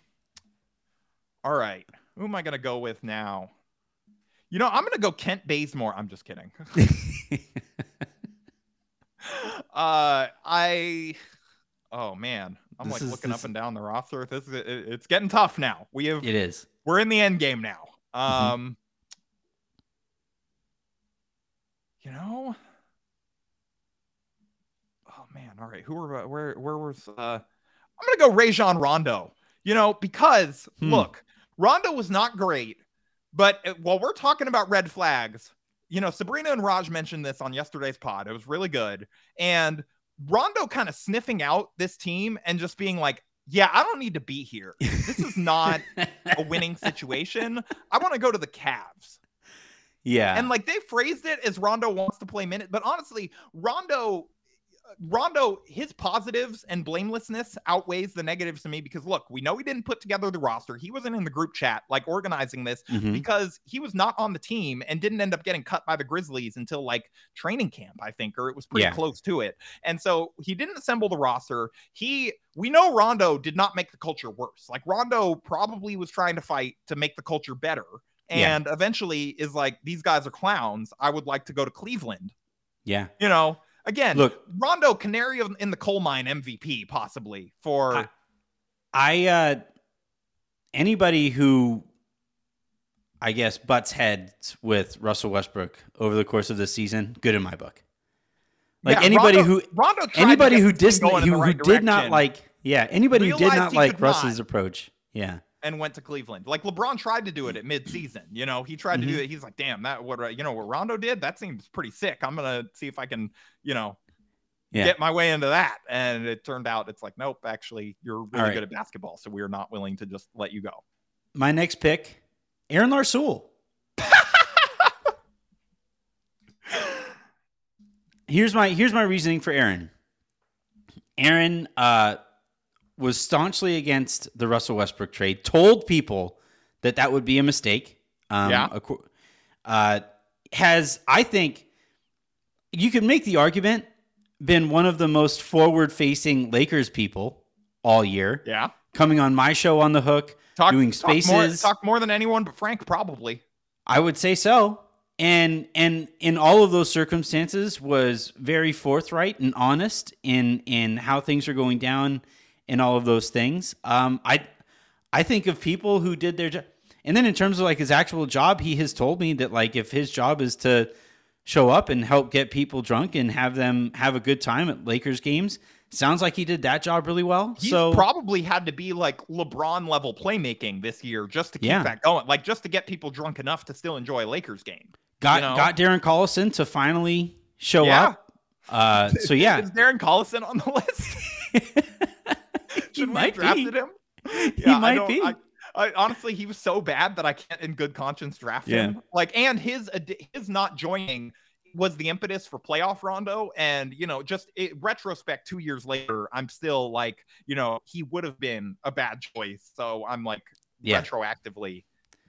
all right. Who am I going to go with now? You know, I'm going to go Kent Bazemore. I'm just kidding. uh, I. Oh man, I'm This like is- looking this- up and down the roster. This is it, it's getting tough now. We have it is. we're in the end game now. Mm-hmm. Um, you know. Oh man, all right. Who were where where was uh I'm gonna go Rajon Rondo. You know, because Hmm. look, Rondo was not great, but uh, while we're talking about red flags, you know, Sabrina and Raj mentioned this on yesterday's pod. It was really good. And Rondo kind of sniffing out this team and just being like, yeah, I don't need to be here. This is not *laughs* a winning situation. I want to go to the Cavs. Yeah. And like they phrased it as Rondo wants to play minute, but honestly, Rondo Rondo, his positives and blamelessness outweighs the negatives to me because look, we know he didn't put together the roster. He wasn't in the group chat like organizing this Mhm. because he was not on the team and didn't end up getting cut by the Grizzlies until like training camp, I think, or it was pretty Yeah. close to it. And so he didn't assemble the roster. He, we know Rondo did not make the culture worse. Like Rondo probably was trying to fight to make the culture better. Yeah. And eventually is like, these guys are clowns. I would like to go to Cleveland. yeah. You know, again, Look, Rondo, canary in the coal mine MVP, possibly for. I- I uh anybody who I guess butts heads with Russell Westbrook over the course of the season, good in my book. Like Yeah, anybody Rondo- who Rondo anybody who dis- who, the who did not like yeah, anybody who did not like Russ's not. approach. Yeah. And went to Cleveland. Like LeBron tried to do it at midseason. You know, he tried to Mm-hmm. do it. He's like, damn, that what uh, you know what Rondo did. That seems pretty sick. I'm gonna see if I can, you know, Yeah. get my way into that. And it turned out it's like, nope, actually, you're really right. good at basketball, so we are not willing to just let you go. My next pick, Aaron Larsuel. *laughs* here's my here's my reasoning for Aaron. Aaron uh, was staunchly against the Russell Westbrook trade. Told people that that would be a mistake. Um, Yeah. Uh, has I think you could make the argument been one of the most forward facing Lakers people all year. Yeah, Coming on my show on the hook, talk doing talk more, spaces. talk more than anyone, but Frank probably. I would say so. And and in all of those circumstances was very forthright and honest in in how things are going down and all of those things. Um I I think of people who did their job. And then in terms of like his actual job, he has told me that like if his job is to show up and help get people drunk and have them have a good time at Lakers games, sounds like he did that job really well. He's so probably had to be like LeBron level playmaking this year just to keep Yeah. that going, like just to get people drunk enough to still enjoy a Lakers game. got you know? got Darren Collison to finally show Yeah. up. Uh so *laughs* yeah, Is Darren Collison on the *laughs* list? *laughs* Should we might have drafted be. him? *laughs* He I might be. I, I, honestly, he was so bad that I can't, in good conscience, draft Yeah. him. Like, and his his not joining was the impetus for playoff Rondo. And you know, just it, retrospect, two years later, I'm still like, you know, he would have been a bad choice. So I'm like, Yeah. retroactively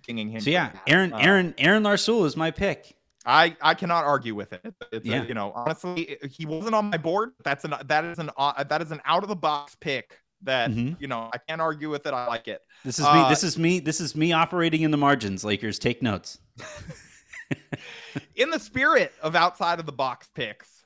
dinging him. So yeah, that. Aaron Uh, Aaron Aaron Larsuel is my pick. I I cannot argue with it. It's, it's a- Yeah. you know, honestly, he wasn't on my board. That's an that is an uh, that is an out of the box pick that Mhm. you know I can't argue with it. I like it. This is me. Uh, This is me. This is me operating in the margins. Lakers, take notes. *laughs* In the spirit of outside of the box picks,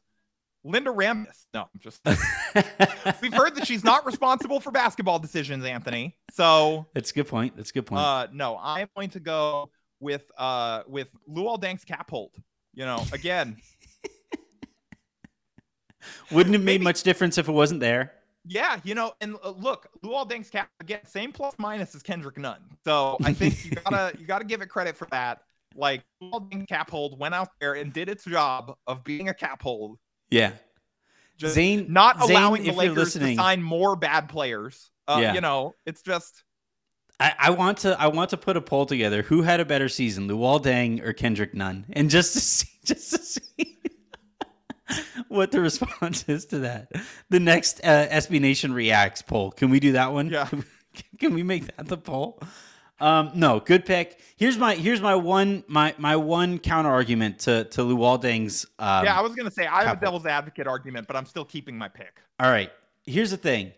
Linda Rambis. No, I'm just. *laughs* We've heard that she's not responsible for basketball decisions, Anthony. So That's a good point. That's a good point. uh, no, I'm going to go with uh with Luol Deng's cap hold. You know, again, *laughs* Wouldn't have made maybe- much difference if it wasn't there. Yeah, you know, and uh, look, Luol Deng's cap again, same plus minus as Kendrick Nunn. So I think you gotta *laughs* you gotta give it credit for that. Like Luol Deng cap hold went out there and did its job of being a cap hold, Yeah. just Zane, not Zane, allowing the Lakers to sign more bad players. Uh, Yeah. You know, it's just I, I want to I want to put a poll together. Who had a better season, Luol Deng or Kendrick Nunn? And just to *laughs* see just to see *laughs* what the response *laughs* is to that. The next uh, SB Nation reacts poll. Can we do that one? Yeah. *laughs* Can we make that the poll? Um, no, good pick. Here's my here's my one my my one counter argument to to Luol Deng's. Um, yeah. I was gonna say I have cap a devil's advocate argument, but I'm still keeping my pick. All right. Here's the thing.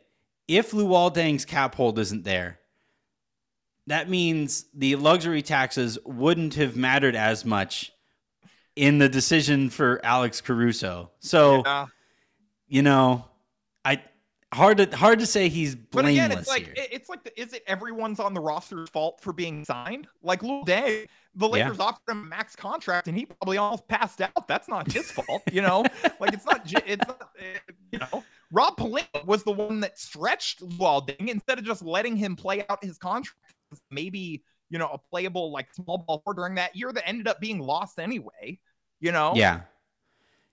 If Luol Deng's cap hold isn't there, that means the luxury taxes wouldn't have mattered as much in the decision for Alex Caruso. So, Yeah. you know, I hard to hard to say he's blameless. But again, it's like here. it's like the, is it everyone's on the roster's fault for being signed? Like Lil Day, the Yeah. Lakers offered him a max contract and he probably almost passed out. That's not his fault, you know. *laughs* Like it's not. It's not. uh, You know, Rob Pelinka was the one that stretched Walding instead of just letting him play out his contract. Maybe you know a playable like small ball four during that year that ended up being lost anyway. You know. yeah.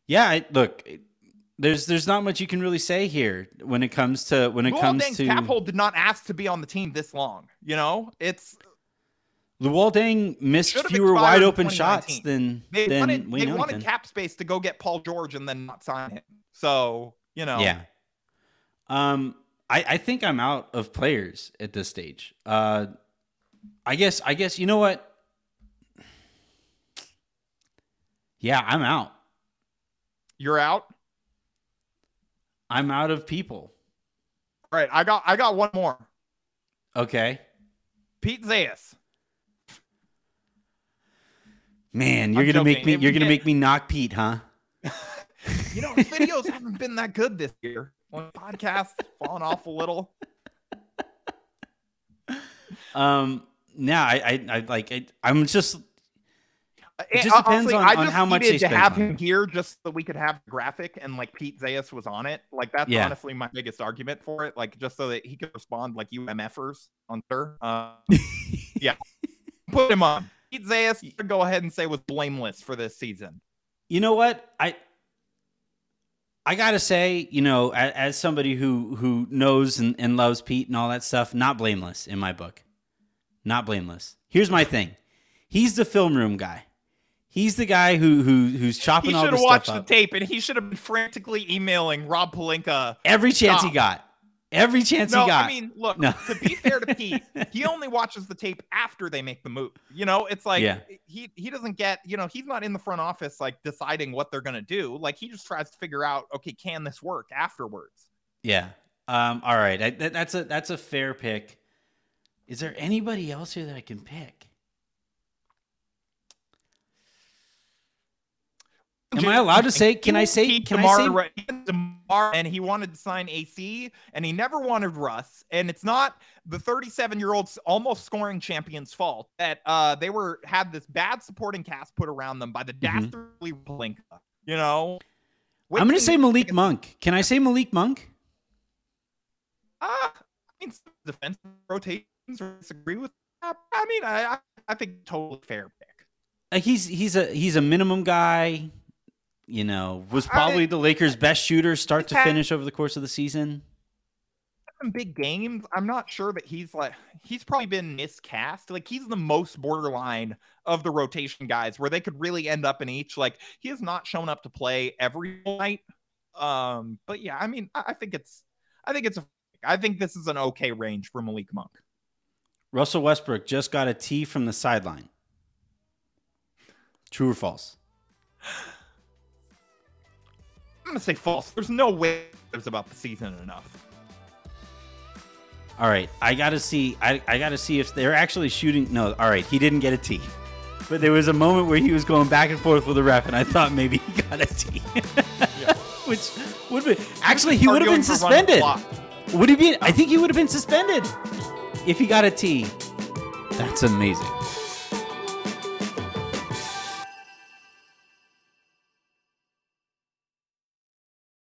Yeah, I, look, there's there's not much you can really say here when it comes to when it Luol comes Deng's to cap hold did not ask to be on the team this long. You know, it's Luol Deng missed fewer wide open shots than They than wanted they wanted cap space to go get Paul George and then not sign him. So you know, Yeah. Um, I, I think I'm out of players at this stage. Uh, I guess I guess you know what? Yeah, I'm out. you're out. I'm out of people. All right, I got I got one more. Okay. Pete Zayas. Man, you're I'm gonna make me you're gonna make me knock Pete, huh? *laughs* You know, videos haven't been that good this year. On podcast, falling off a little. Um, yeah, I I, I like I, I'm just It just depends on- I on just how much they to have him here just so we could have the graphic and like Pete Zayas was on it. Like that's Yeah. honestly my biggest argument for it. Like just so that he could respond like you MFers on Twitter. Uh, *laughs* yeah, put him on. Pete Zayas, go ahead and say was blameless for this season. You know what? I I gotta say, you know, as, as somebody who who knows and, and loves Pete and all that stuff, not blameless in my book. Not blameless. Here's my thing. He's the film room guy. He's the guy who who who's chopping He all the stuff up. should have watched the tape and he should have been frantically emailing Rob Pelinka. Every chance he got. Every chance No, he got. I mean, look, No. to be fair to *laughs* Pete, he only watches the tape after they make the move. You know, it's like Yeah. he he doesn't get, you know, he's not in the front office like deciding what they're gonna do. Like he just tries to figure out, okay, can this work afterwards? yeah. Um. All right. I, that, that's a that's a fair pick. Is there anybody else here that I can pick? Am I allowed to say? Can I say? Can I say? And he wanted to sign AC, and he never wanted Russ. And it's not the 37 year old almost scoring champion's fault that uh they were had this bad supporting cast put around them by the Mhm. dastardly Pelinka. You know, I'm going to say Malik Monk. Can I say Malik Monk? Uh, I mean, some defensive rotations or disagree with. that. I mean, I I, I think totally fair pick. Like he's he's a he's a minimum guy. You know, was I- probably the Lakers' best shooter start to had- finish over the course of the season. Some big games. I'm not sure that he's like he's probably been miscast. Like he's the most borderline of the rotation guys, where they could really end up in each. Like he has not shown up to play every night. Um, but yeah, I mean, I, I think it's I think it's a I think this is an okay range for Malik Monk. Russell Westbrook just got a tee from the sideline. True or false? *laughs* I'm gonna say false. There's no way there's about the season enough. All right, I got to see. I, I got to see if they're actually shooting. No, all right, he didn't get a tee, but there was a moment where he was going back and forth with the ref, and I thought maybe he got a tee. *laughs* Which would be actually he would have been suspended. Would he be? I think he would have been suspended if he got a T. That's amazing.